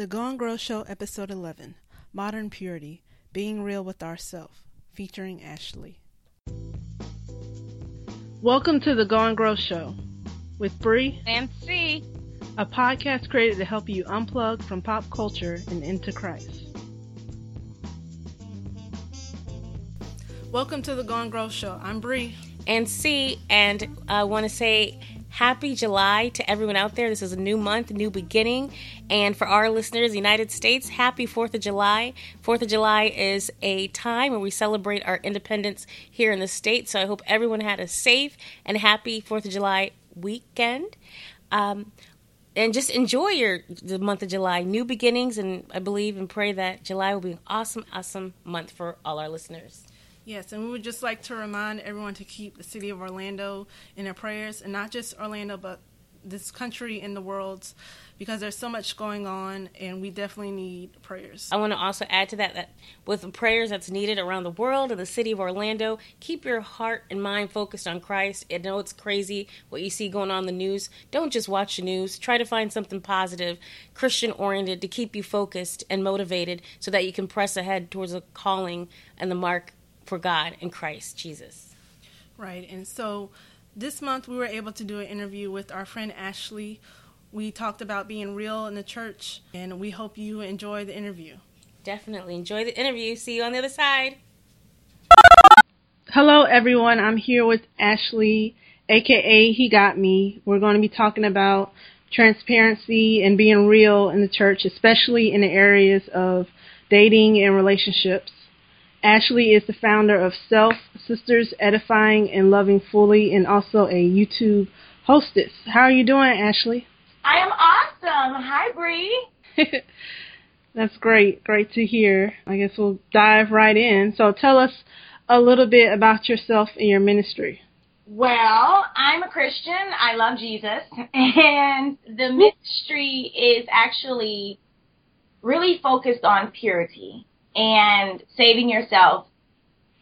The Go and Grow Show, Episode 11 Modern Purity Being Real with Ourself, featuring Ashley. Welcome to The Go and Grow Show with Bree and C, a podcast created to help you unplug from pop culture and into Christ. Welcome to The Go and Grow Show. I'm Bree. And C, and I want to say Happy July to everyone out there. This is a new month, new beginning. And for our listeners, United States, happy 4th of July. 4th of July is a time where we celebrate our independence here in the States. So I hope everyone had a safe and happy 4th of July weekend. Um, and just enjoy your the month of July, new beginnings, and I believe and pray that July will be an awesome, awesome month for all our listeners. Yes, and we would just like to remind everyone to keep the city of Orlando in their prayers, and not just Orlando, but this country and the world, because there's so much going on, and we definitely need prayers. I want to also add to that that with the prayers that's needed around the world and the city of Orlando, keep your heart and mind focused on Christ. I know it's crazy what you see going on the news. Don't just watch the news. Try to find something positive, Christian oriented, to keep you focused and motivated, so that you can press ahead towards a calling and the mark for God in Christ Jesus. Right. And so this month we were able to do an interview with our friend Ashley. We talked about being real in the church, and we hope you enjoy the interview. Definitely enjoy the interview. See you on the other side. Hello, everyone. I'm here with Ashley, aka He Got Me. We're going to be talking about transparency and being real in the church, especially in the areas of dating and relationships. Ashley is the founder of Self Sisters Edifying and Loving Fully and also a YouTube hostess. How are you doing, Ashley? I am awesome. Hi, Bree. That's great. Great to hear. I guess we'll dive right in. So tell us a little bit about yourself and your ministry. Well, I'm a Christian. I love Jesus. And the ministry is actually really focused on purity and saving yourself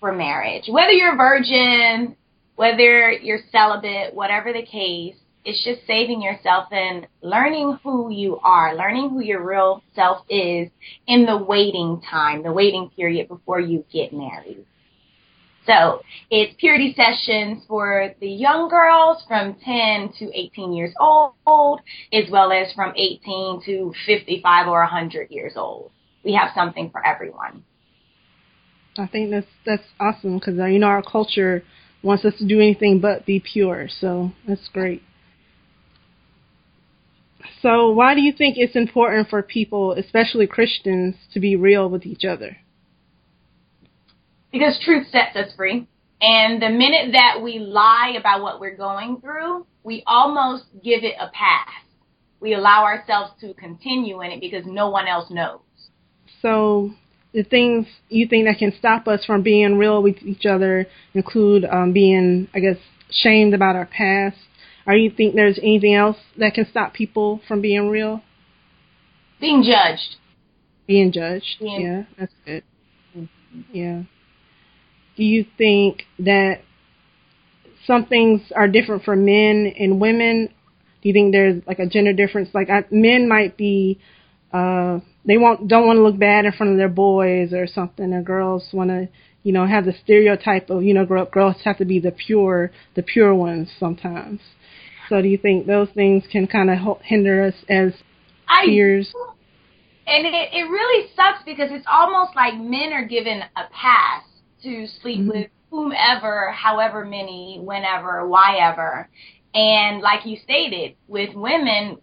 for marriage. Whether you're a virgin, whether you're celibate, whatever the case, it's just saving yourself and learning who you are, learning who your real self is in the waiting time, the waiting period before you get married. So it's purity sessions for the young girls from 10 to 18 years old, as well as from 18 to 55 or 100 years old we have something for everyone. I think that's that's awesome because uh, you know our culture wants us to do anything but be pure. So that's great. So why do you think it's important for people, especially Christians, to be real with each other? Because truth sets us free. And the minute that we lie about what we're going through, we almost give it a pass. We allow ourselves to continue in it because no one else knows. So the things you think that can stop us from being real with each other include um, being, I guess, shamed about our past. Or you think there's anything else that can stop people from being real? Being judged. Being judged. Being yeah, that's good. Yeah. Do you think that some things are different for men and women? Do you think there's like a gender difference? Like I, men might be uh they won't don't want to look bad in front of their boys or something and girls want to you know have the stereotype of you know grow up, girls have to be the pure the pure ones sometimes. So do you think those things can kind of hinder us as peers? And it it really sucks because it's almost like men are given a pass to sleep mm-hmm. with whomever however many whenever why ever. And like you stated with women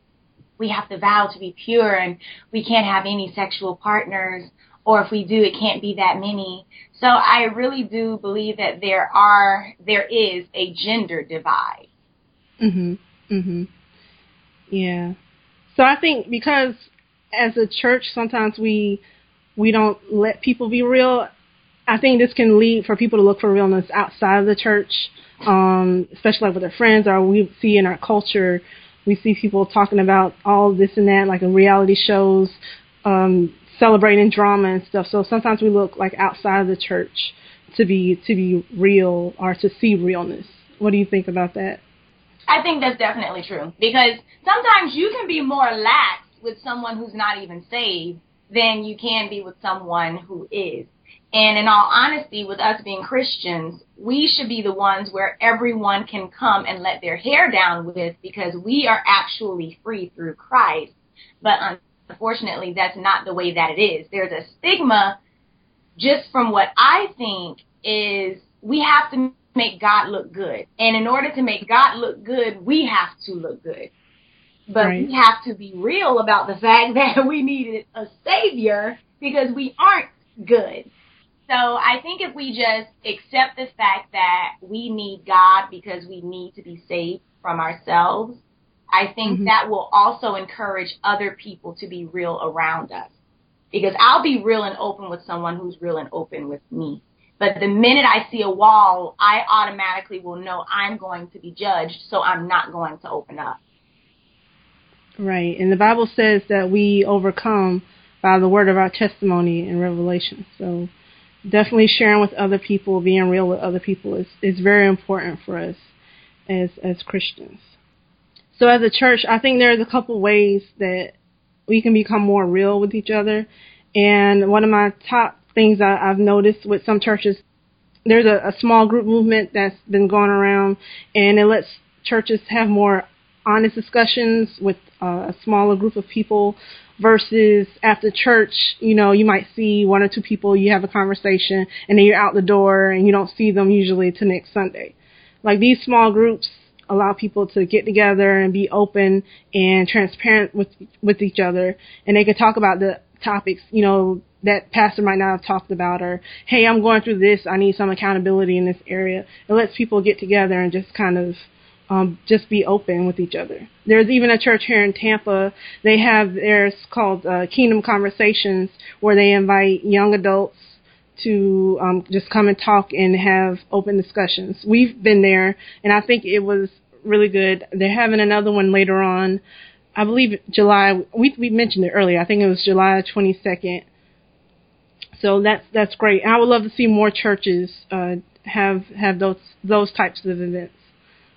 we have to vow to be pure and we can't have any sexual partners or if we do it can't be that many. So i really do believe that there are there is a gender divide. Mhm mhm yeah. So i think because as a church sometimes we we don't let people be real i think this can lead for people to look for realness outside of the church. Um especially like with their friends or we see in our culture we see people talking about all this and that, like in reality shows, um, celebrating drama and stuff. So sometimes we look like outside of the church to be to be real or to see realness. What do you think about that? I think that's definitely true because sometimes you can be more lax with someone who's not even saved than you can be with someone who is. And in all honesty, with us being Christians, we should be the ones where everyone can come and let their hair down with because we are actually free through Christ. But unfortunately, that's not the way that it is. There's a stigma just from what I think is we have to make God look good. And in order to make God look good, we have to look good. But right. we have to be real about the fact that we needed a savior because we aren't good. So I think if we just accept the fact that we need God because we need to be saved from ourselves, I think mm-hmm. that will also encourage other people to be real around us. Because I'll be real and open with someone who's real and open with me. But the minute I see a wall, I automatically will know I'm going to be judged, so I'm not going to open up. Right. And the Bible says that we overcome by the word of our testimony and revelation. So definitely sharing with other people, being real with other people is, is very important for us as as Christians. So as a church, I think there's a couple ways that we can become more real with each other. And one of my top things I, I've noticed with some churches, there's a, a small group movement that's been going around, and it lets churches have more honest discussions with uh, a smaller group of people versus after church, you know, you might see one or two people, you have a conversation, and then you're out the door and you don't see them usually till next Sunday. Like these small groups allow people to get together and be open and transparent with with each other, and they can talk about the topics, you know, that pastor might not have talked about, or hey, I'm going through this, I need some accountability in this area. It lets people get together and just kind of um, just be open with each other. There's even a church here in Tampa. They have theirs called uh, Kingdom Conversations, where they invite young adults to um, just come and talk and have open discussions. We've been there, and I think it was really good. They're having another one later on. I believe July. We we mentioned it earlier. I think it was July 22nd. So that's that's great. And I would love to see more churches uh, have have those those types of events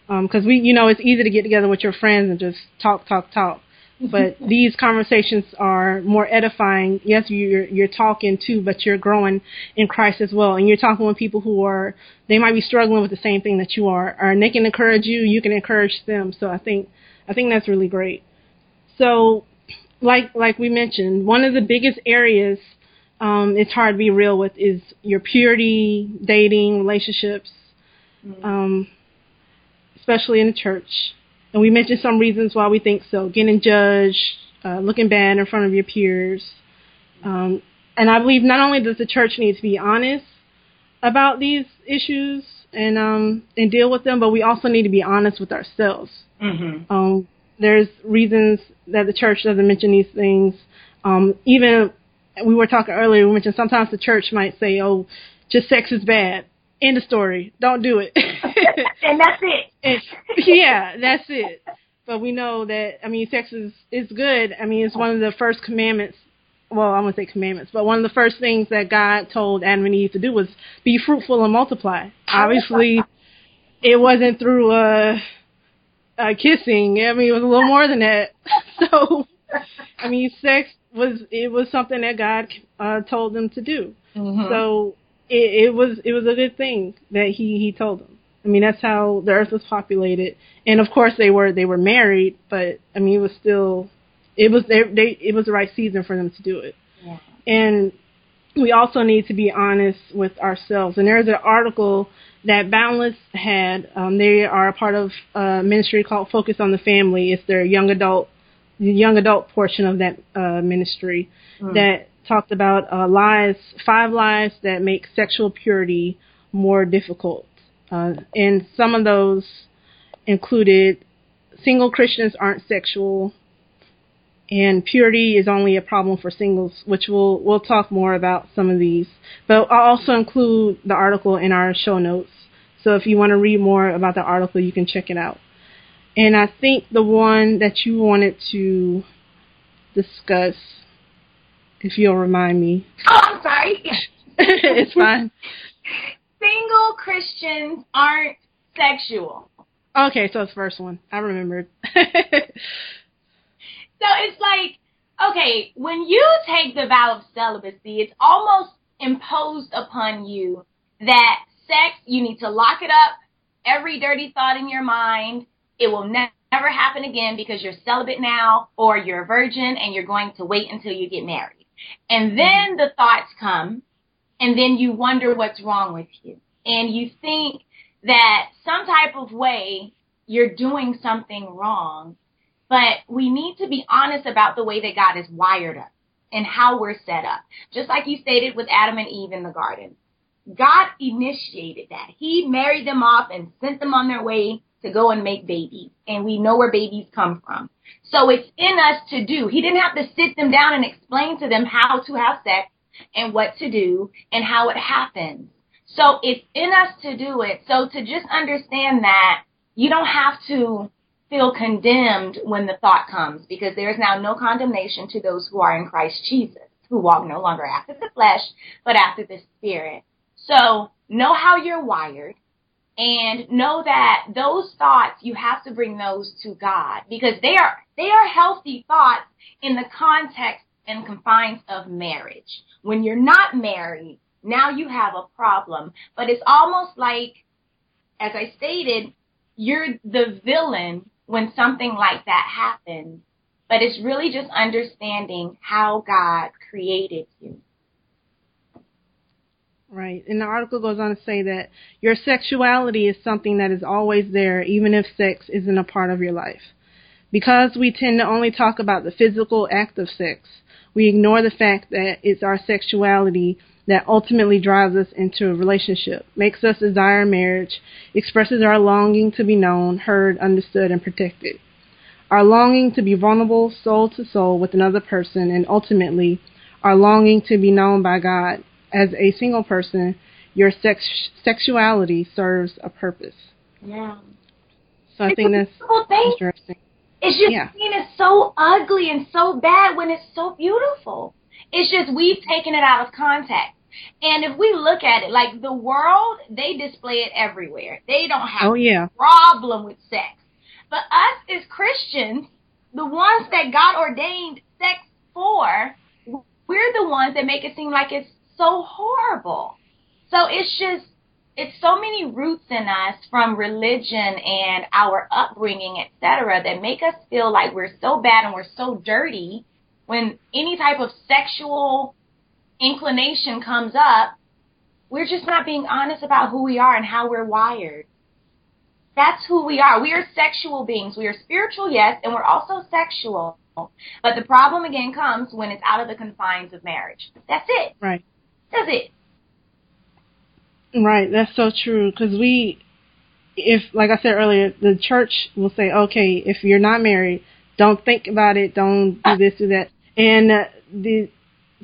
because um, we, you know, it's easy to get together with your friends and just talk, talk, talk. But these conversations are more edifying. Yes, you're you're talking too, but you're growing in Christ as well, and you're talking with people who are they might be struggling with the same thing that you are, and they can encourage you. You can encourage them. So I think I think that's really great. So, like like we mentioned, one of the biggest areas um, it's hard to be real with is your purity, dating, relationships. Mm-hmm. Um, especially in the church. And we mentioned some reasons why we think so. Getting judged, uh, looking bad in front of your peers. Um, and I believe not only does the church need to be honest about these issues and um, and deal with them, but we also need to be honest with ourselves. Mm-hmm. Um, there's reasons that the church doesn't mention these things. Um, even we were talking earlier, we mentioned sometimes the church might say, "Oh, just sex is bad." End of story. Don't do it. and that's it. And, yeah, that's it. But we know that I mean, sex is is good. I mean, it's one of the first commandments. Well, I'm gonna say commandments, but one of the first things that God told Adam and Eve to do was be fruitful and multiply. Obviously, it wasn't through uh, uh kissing. I mean, it was a little more than that. So, I mean, sex was it was something that God uh, told them to do. Mm-hmm. So it, it was it was a good thing that he he told them. I mean, that's how the earth was populated, and of course they were they were married, but I mean, it was still it was they, they it was the right season for them to do it. Yeah. And we also need to be honest with ourselves. And there's an article that Boundless had. Um, they are a part of a ministry called Focus on the Family. It's their young adult the young adult portion of that uh, ministry mm. that talked about uh, lies, five lies that make sexual purity more difficult. Uh, and some of those included single Christians aren't sexual, and purity is only a problem for singles, which we'll we'll talk more about some of these. But I'll also include the article in our show notes. So if you want to read more about the article, you can check it out. And I think the one that you wanted to discuss if you'll remind me. Oh, I'm sorry. it's fine. Single Christians aren't sexual. Okay, so it's first one. I remembered. so it's like okay, when you take the vow of celibacy, it's almost imposed upon you that sex, you need to lock it up, every dirty thought in your mind. It will ne- never happen again because you're celibate now or you're a virgin and you're going to wait until you get married. And then mm-hmm. the thoughts come and then you wonder what's wrong with you. And you think that some type of way you're doing something wrong. But we need to be honest about the way that God is wired us and how we're set up. Just like you stated with Adam and Eve in the garden. God initiated that. He married them off and sent them on their way to go and make babies. And we know where babies come from. So it's in us to do. He didn't have to sit them down and explain to them how to have sex and what to do and how it happens. So it's in us to do it. So to just understand that you don't have to feel condemned when the thought comes because there is now no condemnation to those who are in Christ Jesus, who walk no longer after the flesh, but after the spirit. So know how you're wired and know that those thoughts you have to bring those to God because they are they are healthy thoughts in the context and confines of marriage. When you're not married, now you have a problem. But it's almost like as I stated, you're the villain when something like that happens. But it's really just understanding how God created you. Right. And the article goes on to say that your sexuality is something that is always there, even if sex isn't a part of your life. Because we tend to only talk about the physical act of sex, we ignore the fact that it's our sexuality that ultimately drives us into a relationship, makes us desire marriage, expresses our longing to be known, heard, understood, and protected. Our longing to be vulnerable soul to soul with another person, and ultimately, our longing to be known by God. As a single person, your sex- sexuality serves a purpose. Yeah. So I it's think that's interesting. It's just yeah. seen as so ugly and so bad when it's so beautiful. It's just we've taken it out of context. And if we look at it, like the world, they display it everywhere. They don't have oh, yeah. a problem with sex. But us as Christians, the ones that God ordained sex for, we're the ones that make it seem like it's so horrible. So it's just, it's so many roots in us from religion and our upbringing, etc., that make us feel like we're so bad and we're so dirty when any type of sexual inclination comes up, we're just not being honest about who we are and how we're wired. That's who we are. We are sexual beings. We are spiritual, yes, and we're also sexual. But the problem again comes when it's out of the confines of marriage. That's it. Right. That's it. Right. That's so true. Because we, if, like I said earlier, the church will say, okay, if you're not married, don't think about it. Don't do this, do that. And uh, the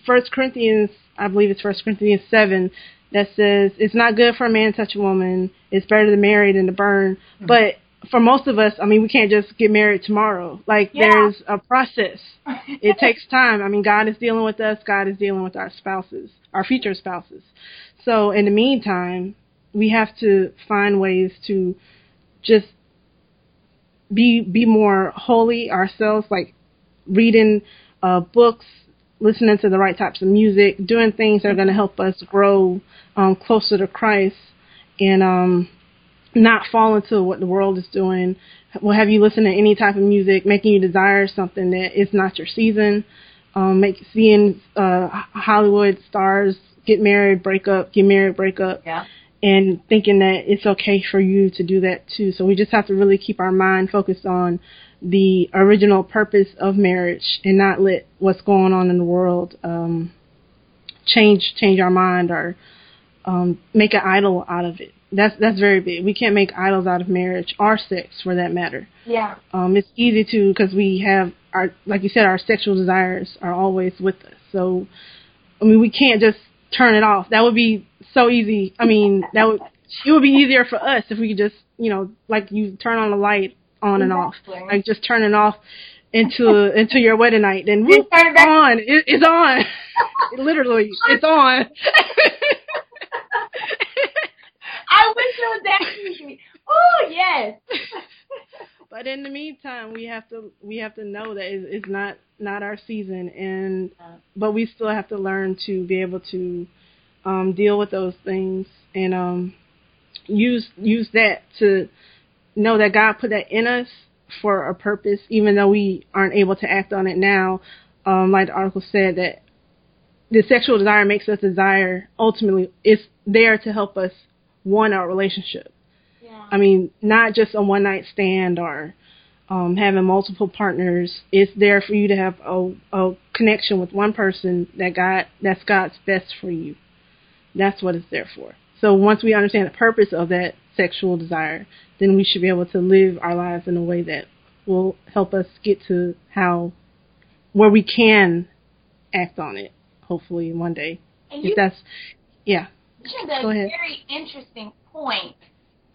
First Corinthians, I believe it's First Corinthians seven, that says it's not good for a man to touch a woman. It's better to marry than to burn. Mm-hmm. But for most of us, I mean, we can't just get married tomorrow. Like yeah. there's a process. it takes time. I mean, God is dealing with us. God is dealing with our spouses, our future spouses. So in the meantime, we have to find ways to just be be more holy ourselves, like reading uh, books, listening to the right types of music, doing things that are going to help us grow um, closer to Christ, and um, not fall into what the world is doing. Will have you listen to any type of music making you desire something that is not your season. Um, make seeing uh, Hollywood stars get married, break up, get married, break up. Yeah. And thinking that it's okay for you to do that too. So we just have to really keep our mind focused on the original purpose of marriage and not let what's going on in the world um, change change our mind or um, make an idol out of it. That's that's very big. We can't make idols out of marriage or sex, for that matter. Yeah. Um, it's easy to because we have our, like you said, our sexual desires are always with us. So, I mean, we can't just turn it off. That would be so easy. I mean, that would it would be easier for us if we could just, you know, like you turn on a light on and off, like just turn it off into into your wedding night. Then whoop, on, it, it's on. Literally, it's on. Oh yes. But in the meantime, we have to we have to know that it's, it's not not our season, and but we still have to learn to be able to um, deal with those things and um, use use that to know that God put that in us for a purpose, even though we aren't able to act on it now. Um, like the article said, that the sexual desire makes us desire ultimately it's there to help us want our relationship. Yeah. I mean, not just a one night stand or um, having multiple partners. It's there for you to have a, a connection with one person that God that's God's best for you. That's what it's there for. So once we understand the purpose of that sexual desire, then we should be able to live our lives in a way that will help us get to how where we can act on it. Hopefully one day. And If you that's yeah. Mentioned a very interesting point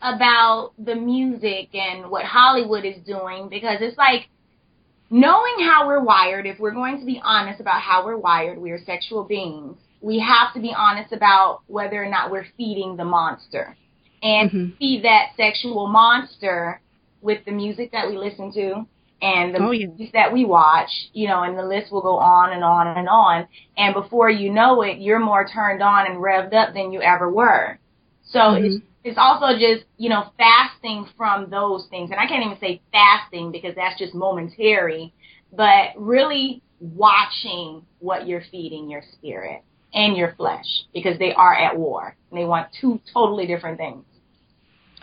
about the music and what Hollywood is doing because it's like knowing how we're wired, if we're going to be honest about how we're wired, we are sexual beings, we have to be honest about whether or not we're feeding the monster. And Mhm. feed that sexual monster with the music that we listen to and the Oh, yeah. movies that we watch, you know, and the list will go on and on and on. And before you know it, you're more turned on and revved up than you ever were. So Mhm. it's it's also just, you know, fasting from those things. And I can't even say fasting because that's just momentary, but really watching what you're feeding your spirit and your flesh because they are at war. And they want two totally different things.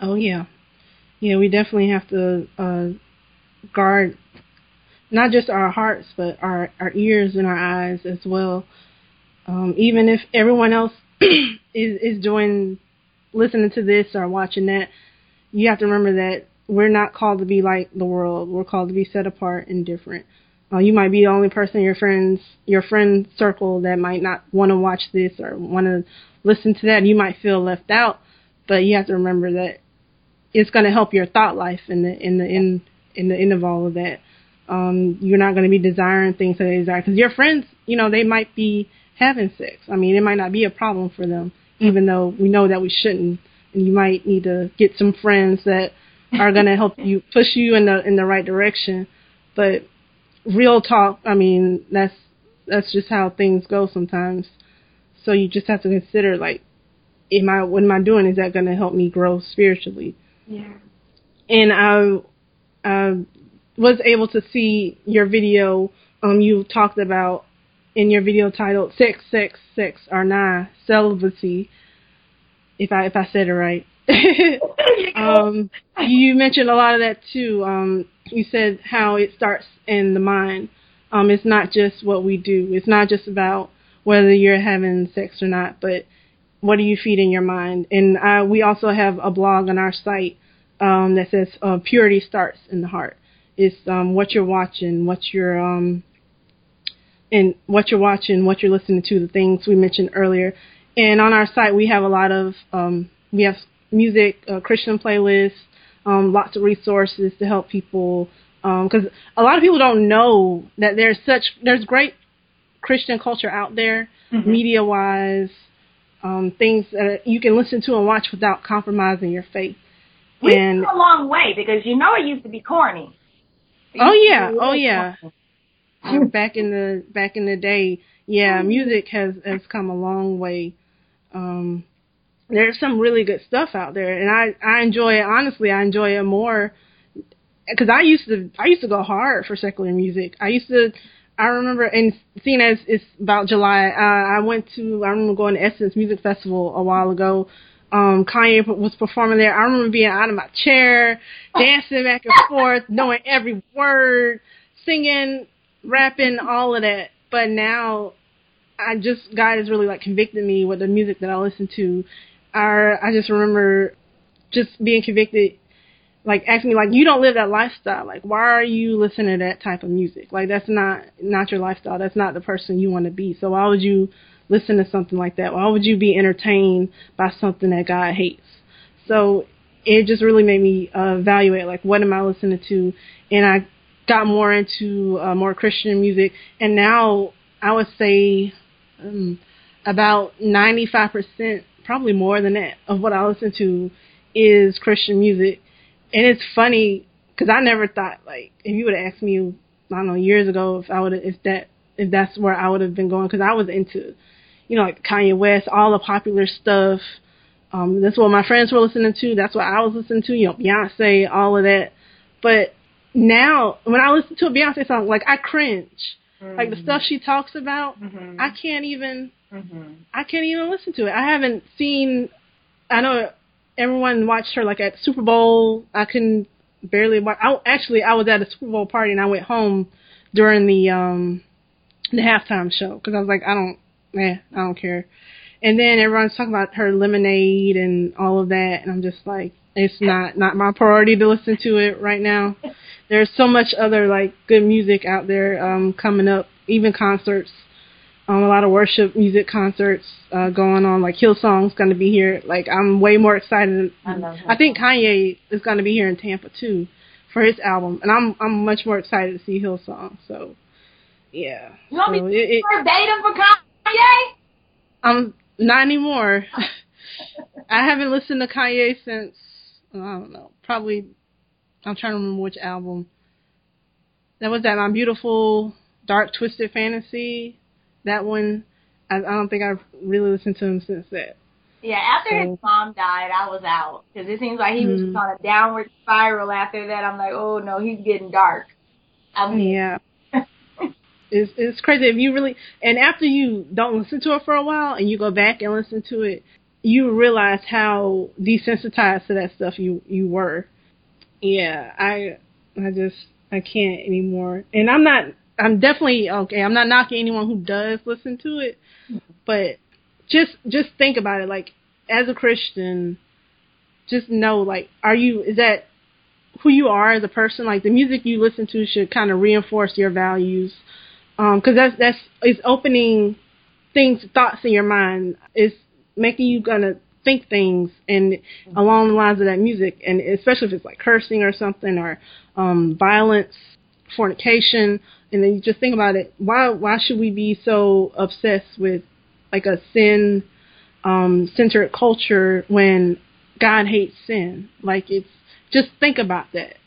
Oh yeah, yeah. We definitely have to uh, guard not just our hearts, but our our ears and our eyes as well. Um, even if everyone else is is doing listening to this or watching that, you have to remember that we're not called to be like the world. We're called to be set apart and different. Uh, you might be the only person in your friends your friend circle that might not want to watch this or want to listen to that. You might feel left out, but you have to remember that it's going to help your thought life in the in the in in the end of all of that. Um, you're not going to be desiring things that they desire because your friends, you know, they might be having sex. I mean, it might not be a problem for them, even though we know that we shouldn't. And you might need to get some friends that are going to help you push you in the in the right direction. But real talk, I mean, that's that's just how things go sometimes. So you just have to consider like, am I what am I doing? Is that going to help me grow spiritually? Yeah. and I, I was able to see your video. Um, you talked about in your video titled "Sex, Sex, Sex or Nah Celibacy." If I if I said it right. um, you mentioned a lot of that too. Um, you said how it starts in the mind. Um, it's not just what we do. It's not just about whether you're having sex or not, but what do you feed in your mind? And uh, we also have a blog on our site um, that says uh, purity starts in the heart. It's um, what you're watching, what you're um, and what you're watching, what you're listening to, the things we mentioned earlier. And on our site, we have a lot of um, we have music, uh, Christian playlists, um, lots of resources to help people because a lot of people don't know that there's such there's great Christian culture out there, Mhm. media wise, um, things that you can listen to and watch without compromising your faith. We've and come a long way because you know it used to be corny. It Oh, yeah. Oh, yeah. corny. back in the back in the day, yeah, music has has come a long way. Um, there's some really good stuff out there, and I I enjoy it. Honestly, I enjoy it more because I used to I used to go hard for secular music. I used to. I remember, and seeing as it's about July, uh, I went to, I remember going to Essence Music Festival a while ago. Um, Kanye was performing there. I remember being out of my chair, dancing back and forth, knowing every word, singing, rapping, all of that. But now, I just God has really like convicted me with the music that I listen to. I I just remember just being convicted, like asking me like, you don't live that lifestyle. Like, why are you listening to that type of music? Like, that's not not your lifestyle. That's not the person you want to be. So why would you listen to something like that? Why would you be entertained by something that God hates? So it just really made me uh, evaluate like, what am I listening to? And I got more into uh, more Christian music, and now I would say um, about 95%, probably more than that, of what I listen to is Christian music. And it's funny because I never thought like if you would have asked me, I don't know, years ago if I would if that if that's where I would have been going because I was into, you know, like Kanye West, all the popular stuff. Um, that's what my friends were listening to. That's what I was listening to. You know, Beyonce, all of that. But now, when I listen to a Beyonce song, like I cringe. Mm-hmm. Like the mm-hmm. stuff she talks about, mm-hmm. I can't even. Mm-hmm. I can't even listen to it. I haven't seen. I know everyone watched her like at Super Bowl. I couldn't barely watch. I, actually, I was at a Super Bowl party and I went home during the um the halftime show because I was like, I don't, eh, I don't care. And then everyone's talking about her lemonade and all of that, and I'm just like, it's not not my priority to listen to it right now. There's so much other like good music out there um coming up, even concerts. Um, a lot of worship music concerts uh, going on. Like Hillsong's going to be here. Like I'm way more excited. I, I think Kanye is going to be here in Tampa too for his album, and I'm I'm much more excited to see Hillsong. So yeah. You want so me to it, verbatim for Kanye? Um, not anymore. I haven't listened to Kanye since I don't know, probably. I'm trying to remember which album. That was that My Beautiful Dark Twisted Fantasy. That one, I, I don't think I've really listened to him since that. Yeah, after so, his mom died, I was out because it seems like he was mm-hmm. on a downward spiral. After that, I'm like, oh no, he's getting dark. I mean, yeah. It's it's crazy if you really and after you don't listen to it for a while and you go back and listen to it, you realize how desensitized to that stuff you you were. Yeah, I I just I can't anymore. And I'm not I'm definitely okay. I'm not knocking anyone who does listen to it, but just just think about it. Like as a Christian, just know like are you is that who you are as a person? Like the music you listen to should kind of reinforce your values because um, that's that's it's opening things thoughts in your mind. It's making you gonna think things and mm-hmm. along the lines of that music. And especially if it's like cursing or something or um violence fornication. And then you just think about it. Why why should we be so obsessed with like a sin um centered culture when god hates sin? Like it's just think about that.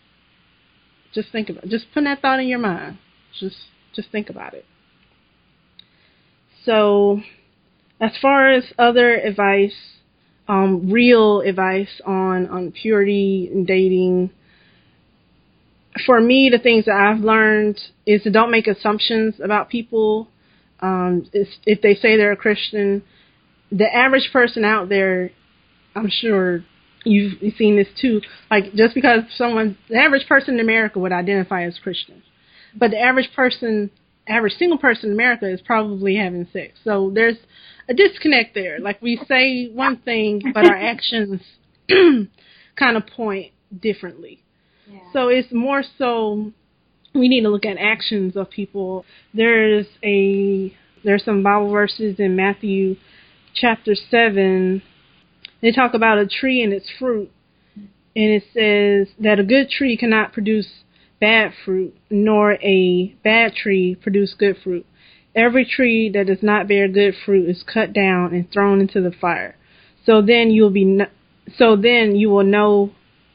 Just think about just put that thought in your mind. Just just think about it. So, as far as other advice, um, real advice on, on purity and dating, for me, the things that I've learned is to don't make assumptions about people. Um, if they say they're a Christian, the average person out there, I'm sure you've seen this too. Like just because someone, the average person in America would identify as Christian, but the average person, average single person in America is probably having sex. So there's a disconnect there. Like we say one thing, but our actions kind of point differently. Yeah. So it's more so we need to look at actions of people. There's a there's some Bible verses in Matthew chapter seven. They talk about a tree and its fruit, and it says that a good tree cannot produce bad fruit, nor a bad tree produce good fruit. Every tree that does not bear good fruit is cut down and thrown into the fire. So then you will be so then you will know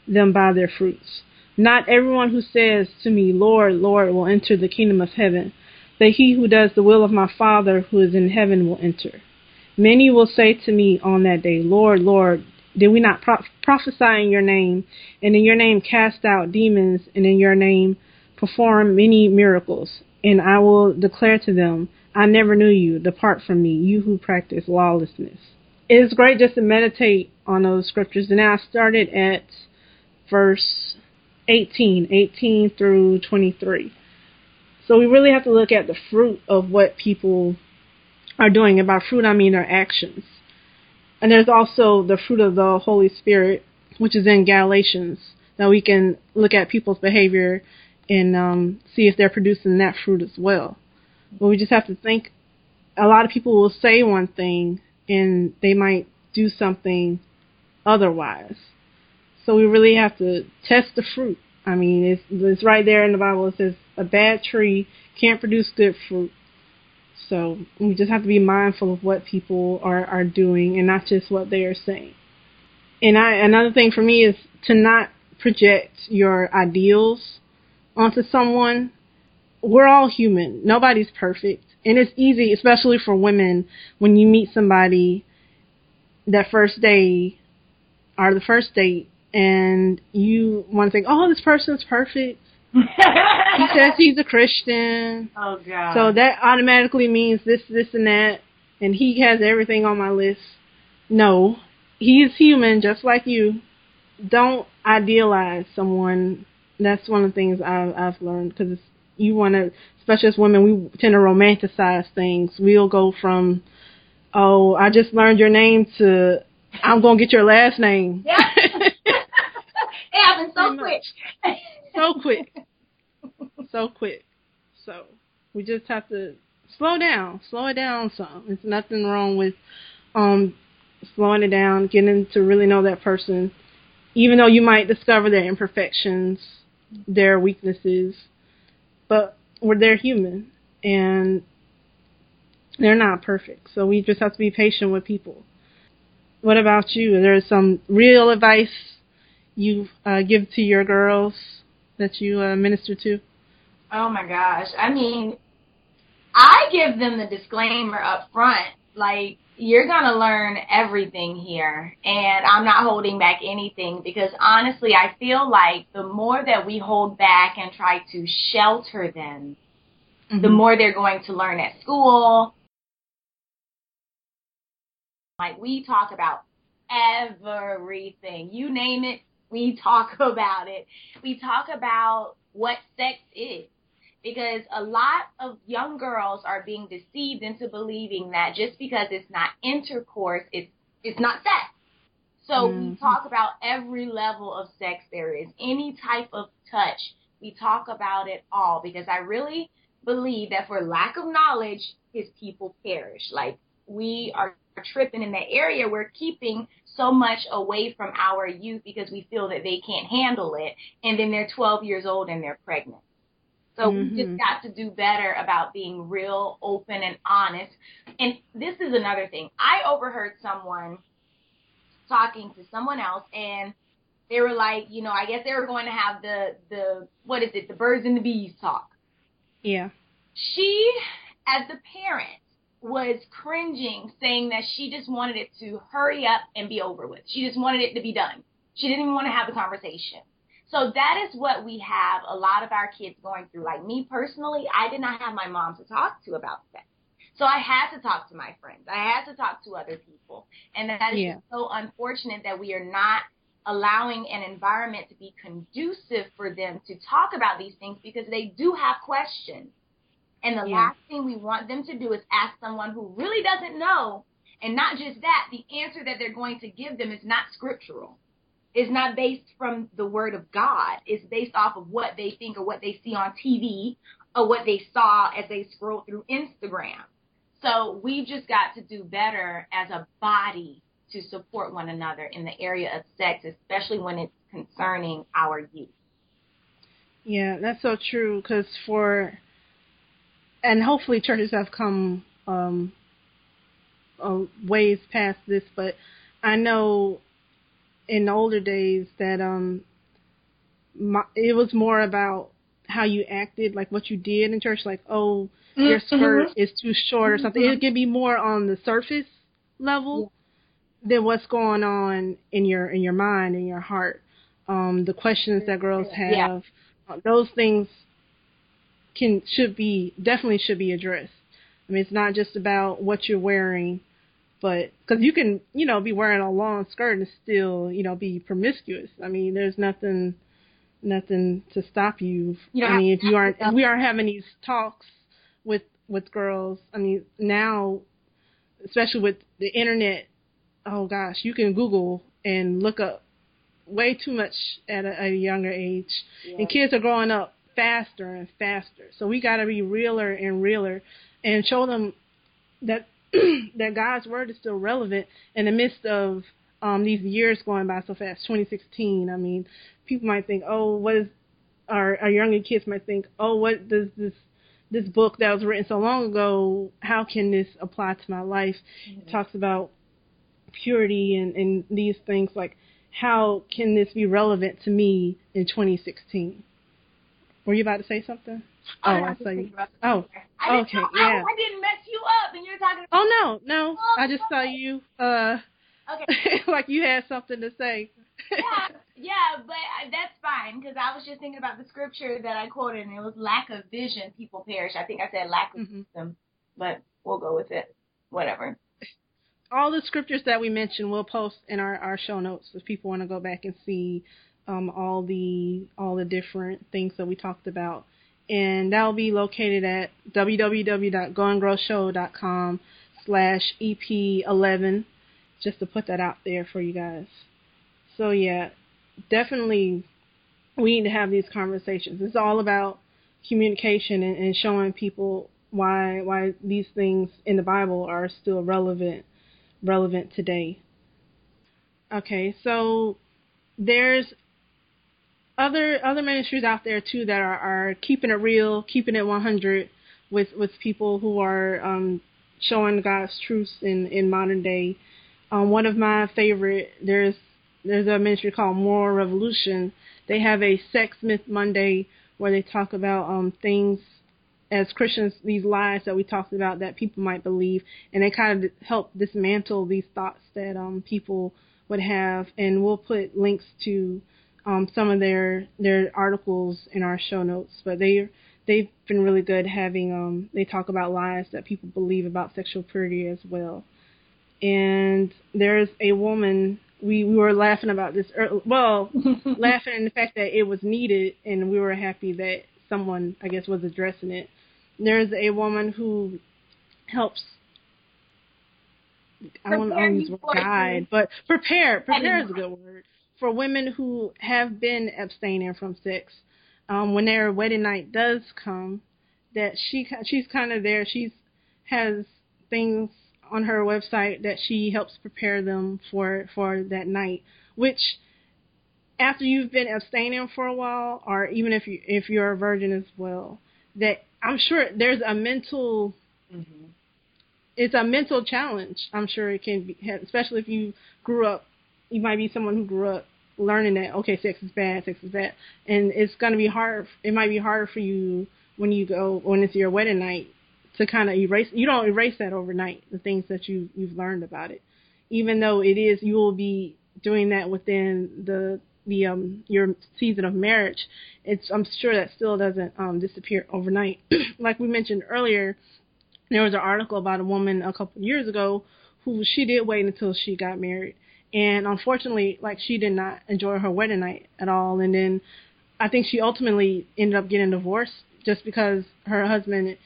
them by their fruits. Not everyone who says to me, Lord, Lord, will enter the kingdom of heaven, but he who does the will of my Father who is in heaven will enter. Many will say to me on that day, Lord, Lord, did we not pro- prophesy in your name, and in your name cast out demons, and in your name perform many miracles? And I will declare to them, I never knew you. Depart from me, you who practice lawlessness. It is great just to meditate on those scriptures. And I started at verse 18, 18 through 23. So we really have to look at the fruit of what people are doing. And by fruit, I mean their actions. And there's also the fruit of the Holy Spirit, which is in Galatians, that we can look at people's behavior and um, see if they're producing that fruit as well. But we just have to think. A lot of people will say one thing and they might do something otherwise. So we really have to test the fruit. I mean, it's, it's right there in the Bible. It says a bad tree can't produce good fruit. So we just have to be mindful of what people are, are doing and not just what they are saying. And I another thing for me is to not project your ideals onto someone. We're all human. Nobody's perfect. And it's easy, especially for women, when you meet somebody that first day or the first date and you want to think, oh, this person's perfect. He says he's a Christian. Oh God. So that automatically means this, this, and that, and he has everything on my list. No, he's human just like you. Don't idealize someone. That's one of the things I've, I've learned because you want to, especially as women, we tend to romanticize things. We'll go from, oh, I just learned your name to I'm gonna get your last name. Yeah. it happened so quick. So quick. So quick. So we just have to slow down. Slow it down some. There's nothing wrong with um slowing it down, getting to really know that person. Even though you might discover their imperfections, their weaknesses, but we're they're human and they're not perfect. So we just have to be patient with people. What about you? Is there some real advice you uh, give to your girls that you uh, minister to? Oh my gosh. I mean, I give them the disclaimer up front. Like, you're going to learn everything here. And I'm not holding back anything because honestly, I feel like the more that we hold back and try to shelter them, mm-hmm. the more they're going to learn at school, like we talk about everything. You name it, we talk about it. We talk about what sex is. Because a lot of young girls are being deceived into believing that just because it's not intercourse, it's it's not sex. So mm-hmm. we talk about every level of sex there is, any type of touch. We talk about it all because I really believe that for lack of knowledge, his people perish. Like we are tripping in that area, we're keeping so much away from our youth because we feel that they can't handle it. And then they're 12 years old and they're pregnant. So mm-hmm. we just got to do better about being real, open, and honest. And this is another thing. I overheard someone talking to someone else and they were like, you know, I guess they were going to have the the what is it, the birds and the bees talk. Yeah. She, as the parent, was cringing, saying that she just wanted it to hurry up and be over with. She just wanted it to be done. She didn't even want to have a conversation. So that is what we have a lot of our kids going through. Like me personally, I did not have my mom to talk to about sex. So I had to talk to my friends. I had to talk to other people. And that is yeah. so unfortunate that we are not allowing an environment to be conducive for them to talk about these things because they do have questions. And the yeah. last thing we want them to do is ask someone who really doesn't know. And not just that, the answer that they're going to give them is not scriptural. It's not based from the word of God. It's based off of what they think or what they see on TV or what they saw as they scroll through Instagram. So we've just got to do better as a body to support one another in the area of sex, especially when it's concerning our youth. Yeah, that's so true. Because for and hopefully churches have come um, uh, ways past this, but I know in the older days that um, my, it was more about how you acted, like what you did in church, like oh your mm-hmm. skirt mm-hmm. is too short or something. Mm-hmm. It could be more on the surface level yeah. than what's going on in your in your mind and your heart. Um, the questions that girls have, yeah. those things can should be definitely should be addressed. I mean, it's not just about what you're wearing, but because you can, you know, be wearing a long skirt and still, you know, be promiscuous. I mean, there's nothing, nothing to stop you. you I mean, if you aren't, if we aren't having these talks with with girls, I mean, now, especially with the internet, oh gosh, you can Google and look up way too much at a, a younger age, yeah. and kids are growing up faster and faster. So we got to be realer and realer and show them that that God's word is still relevant in the midst of um, these years going by so fast. 2016. I mean, people might think, oh, what is our our younger kids might think, oh, what does this this book that was written so long ago? How can this apply to my life? Mm-hmm. It talks about purity and and these things like how can this be relevant to me in 2016? Were you about to say something? Oh, I saw you. Oh, I okay, know, yeah. I, I didn't mess you up, and you're talking. Oh no, no. I just saw you uh Okay. like you had something to say. yeah, yeah, but that's fine because I was just thinking about the scripture that I quoted, and it was lack of vision, people perish. I think I said lack of Mhm. wisdom, but we'll go with it. Whatever. All the scriptures that we mentioned we'll post in our, our show notes if people want to go back and see um, all the all the different things that we talked about. And that'll be located at www.goandgrowshow.com slash EP11, just to put that out there for you guys. So yeah, definitely we need to have these conversations. It's all about communication and, and showing people why why these things in the Bible are still relevant relevant today. Okay, so there's other other ministries out there too that are, are keeping it real, keeping it 100 with with people who are um, showing God's truth in in modern day. Um, one of my favorite there's there's a ministry called Moral Revolution. They have a Sex Myth Monday where they talk about um, things as Christians, these lies that we talked about that people might believe, and they kind of help dismantle these thoughts that um, people would have. And we'll put links to um, some of their their articles in our show notes. But they they've been really good having um, they talk about lies that people believe about sexual purity as well. And there's a woman we, we were laughing about this early, well laughing in the fact that it was needed and we were happy that someone I guess was addressing it. There's a woman who helps I don't to use the word guide, but prepare prepare is a good word for women who have been abstaining from sex. Um, when their wedding night does come, that she she's kind of there. She's has things on her website that she helps prepare them for for that night, which after you've been abstaining for a while, or even if you if you're a virgin as well, that I'm sure there's a mental. Mm-hmm. It's a mental challenge. I'm sure it can be, especially if you grew up. You might be someone who grew up learning that okay, sex is bad, sex is bad, and it's to be hard. It might be harder for you when you go when it's your wedding night to kind of erase. You don't erase that overnight. The things that you you've learned about it, even though it is, you will be doing that within the the um your season of marriage. It's I'm sure that still doesn't um disappear overnight. like we mentioned earlier, there was an article about a woman a couple years ago who she did wait until she got married and unfortunately like she did not enjoy her wedding night at all. And then i think she ultimately ended up getting divorced just because her husband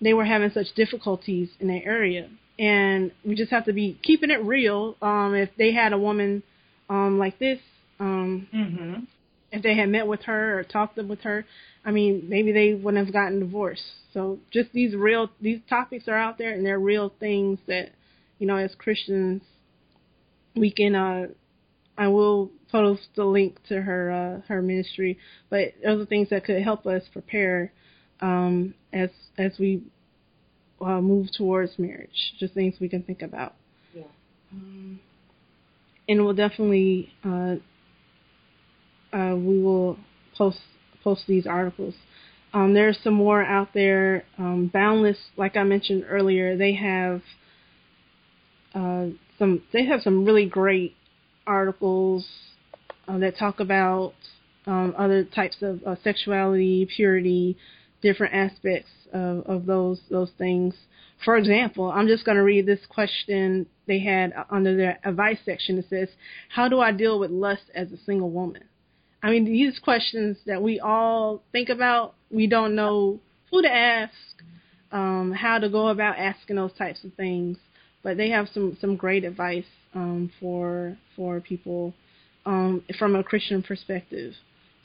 they were having such difficulties in that area. And we just have to be keeping it real. Um if they had a woman um like this um Mm-hmm. if they had met with her or talked with her i mean maybe they wouldn't have gotten divorced. So just these real these topics are out there and they're real things that you know as christians we can uh I will post the link to her uh her ministry, but those are things that could help us prepare um as as we uh, move towards marriage. Just things we can think about. Yeah. Um, and we'll definitely uh uh we will post post these articles. Um, there's some more out there. Um, Boundless, like I mentioned earlier, they have uh, some they have some really great articles uh, that talk about um, other types of uh, sexuality, purity, different aspects of, of those those things. For example, I'm just going to read this question they had under their advice section. It says, "How do I deal with lust as a single woman?" I mean, these questions that we all think about, we don't know who to ask, um, how to go about asking those types of things but they have some some great advice um, for for people um, from a Christian perspective.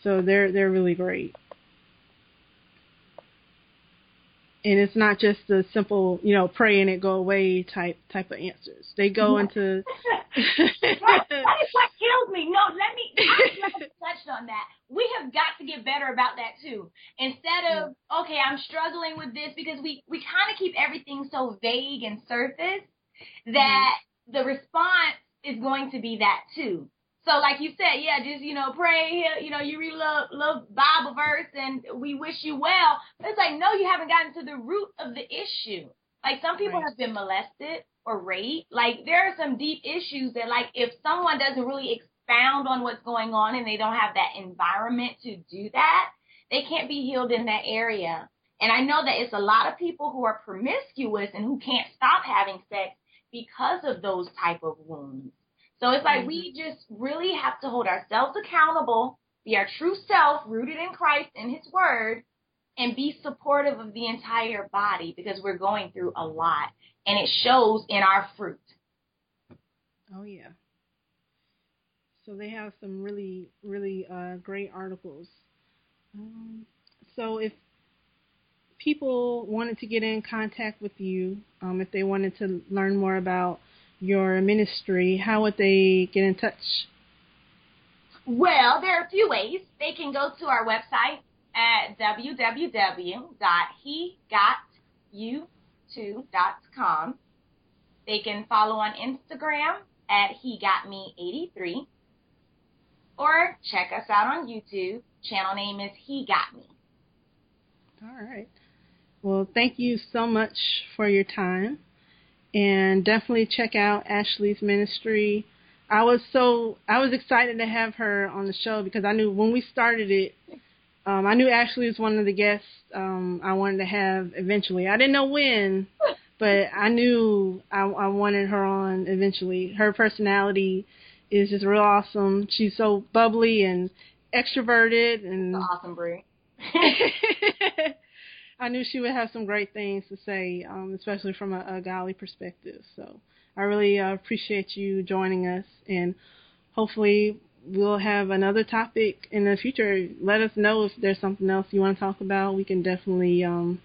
So they're they're really great. And it's not just the simple, you know, pray and it go away type type of answers. They go into that, that is what kills me. No, let me. I touched on that. We have got to get better about that too. Instead of okay, I'm struggling with this because we we kind of keep everything so vague and surface Mm-hmm. that the response is going to be that too. So like you said, yeah, just you know, pray. You know, you read a little, little Bible verse, and we wish you well. But it's like, no, you haven't gotten to the root of the issue. Like some people right. have been molested or raped. Like there are some deep issues that, like, if someone doesn't really expound on what's going on and they don't have that environment to do that, they can't be healed in that area. And I know that it's a lot of people who are promiscuous and who can't stop having sex because of those type of wounds. So it's like mm-hmm. we just really have to hold ourselves accountable, be our true self, rooted in Christ and His Word, and be supportive of the entire body because we're going through a lot and it shows in our fruit. Oh, yeah. So they have some really, really uh, great articles. Um, so if people wanted to get in contact with you, um, if they wanted to learn more about your ministry, how would they get in touch? Well, there are a few ways. They can go to our website at www.hegotyoutoo.com. They can follow on Instagram at hegotme83 or check us out on YouTube. Channel name is He Got Me. All right. Well, thank you so much for your time. And definitely check out Ashley's ministry. I was so I was excited to have her on the show because I knew when we started it, um, I knew Ashley was one of the guests um, I wanted to have eventually. I didn't know when, but I knew I, I wanted her on eventually. Her personality is just real awesome. She's so bubbly and extroverted and awesome, Brie. I knew she would have some great things to say, um, especially from a, a godly perspective. So I really uh, appreciate you joining us, and hopefully we'll have another topic in the future. Let us know if there's something else you want to talk about. We can definitely um,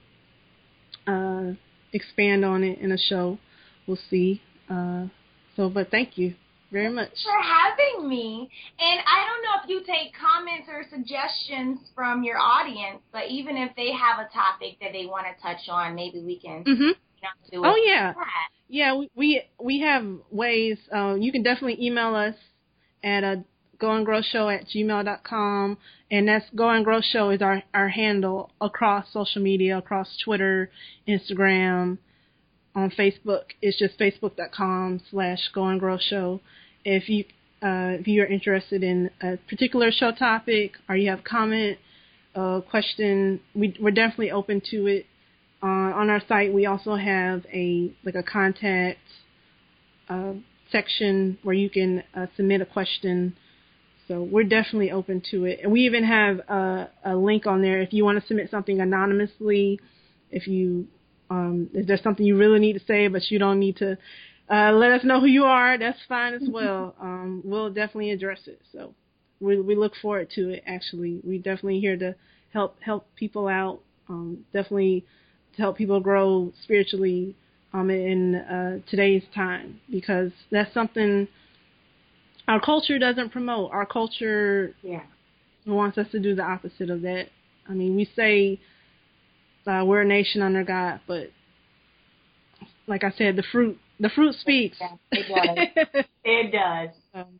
uh, expand on it in a show. We'll see. Uh, so, but thank you very much for having me. And I don't know if you take comments or suggestions from your audience, but even if they have a topic that they want to touch on, maybe we can. Mm-hmm. You know, oh yeah, yeah. We, we we have ways. Uh, you can definitely email us at a go and grow show at gmail.com and that's go and grow show is our our handle across social media across twitter instagram on facebook it's just facebook.com slash go and grow show if you uh, if you're interested in a particular show topic or you have comment, uh, question, we, we're definitely open to it. Uh, on our site, we also have a like a contact uh, section where you can uh, submit a question. So we're definitely open to it, and we even have a, a link on there if you want to submit something anonymously. If you um, if there's something you really need to say, but you don't need to uh, let us know who you are. That's fine as well. Um, we'll definitely address it. So we we look forward to it. Actually, we definitely here to help help people out. Um, definitely to help people grow spiritually um, in uh, today's time because that's something our culture doesn't promote. Our culture yeah. wants us to do the opposite of that. I mean, we say uh, we're a nation under God, but like I said, the fruit the fruit speaks. Yeah, it does. it does. Um,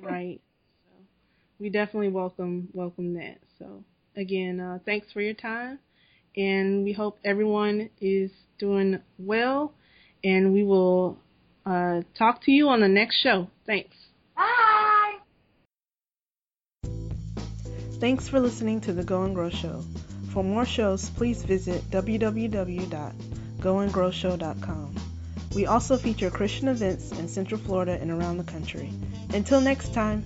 right. So we definitely welcome welcome that. So again, uh, thanks for your time, and we hope everyone is doing well, and we will uh, talk to you on the next show. Thanks. Bye. Thanks for listening to the Go and Grow Show. For more shows, please visit www.goandgrowshow.com. We also feature Christian events in Central Florida and around the country. Until next time.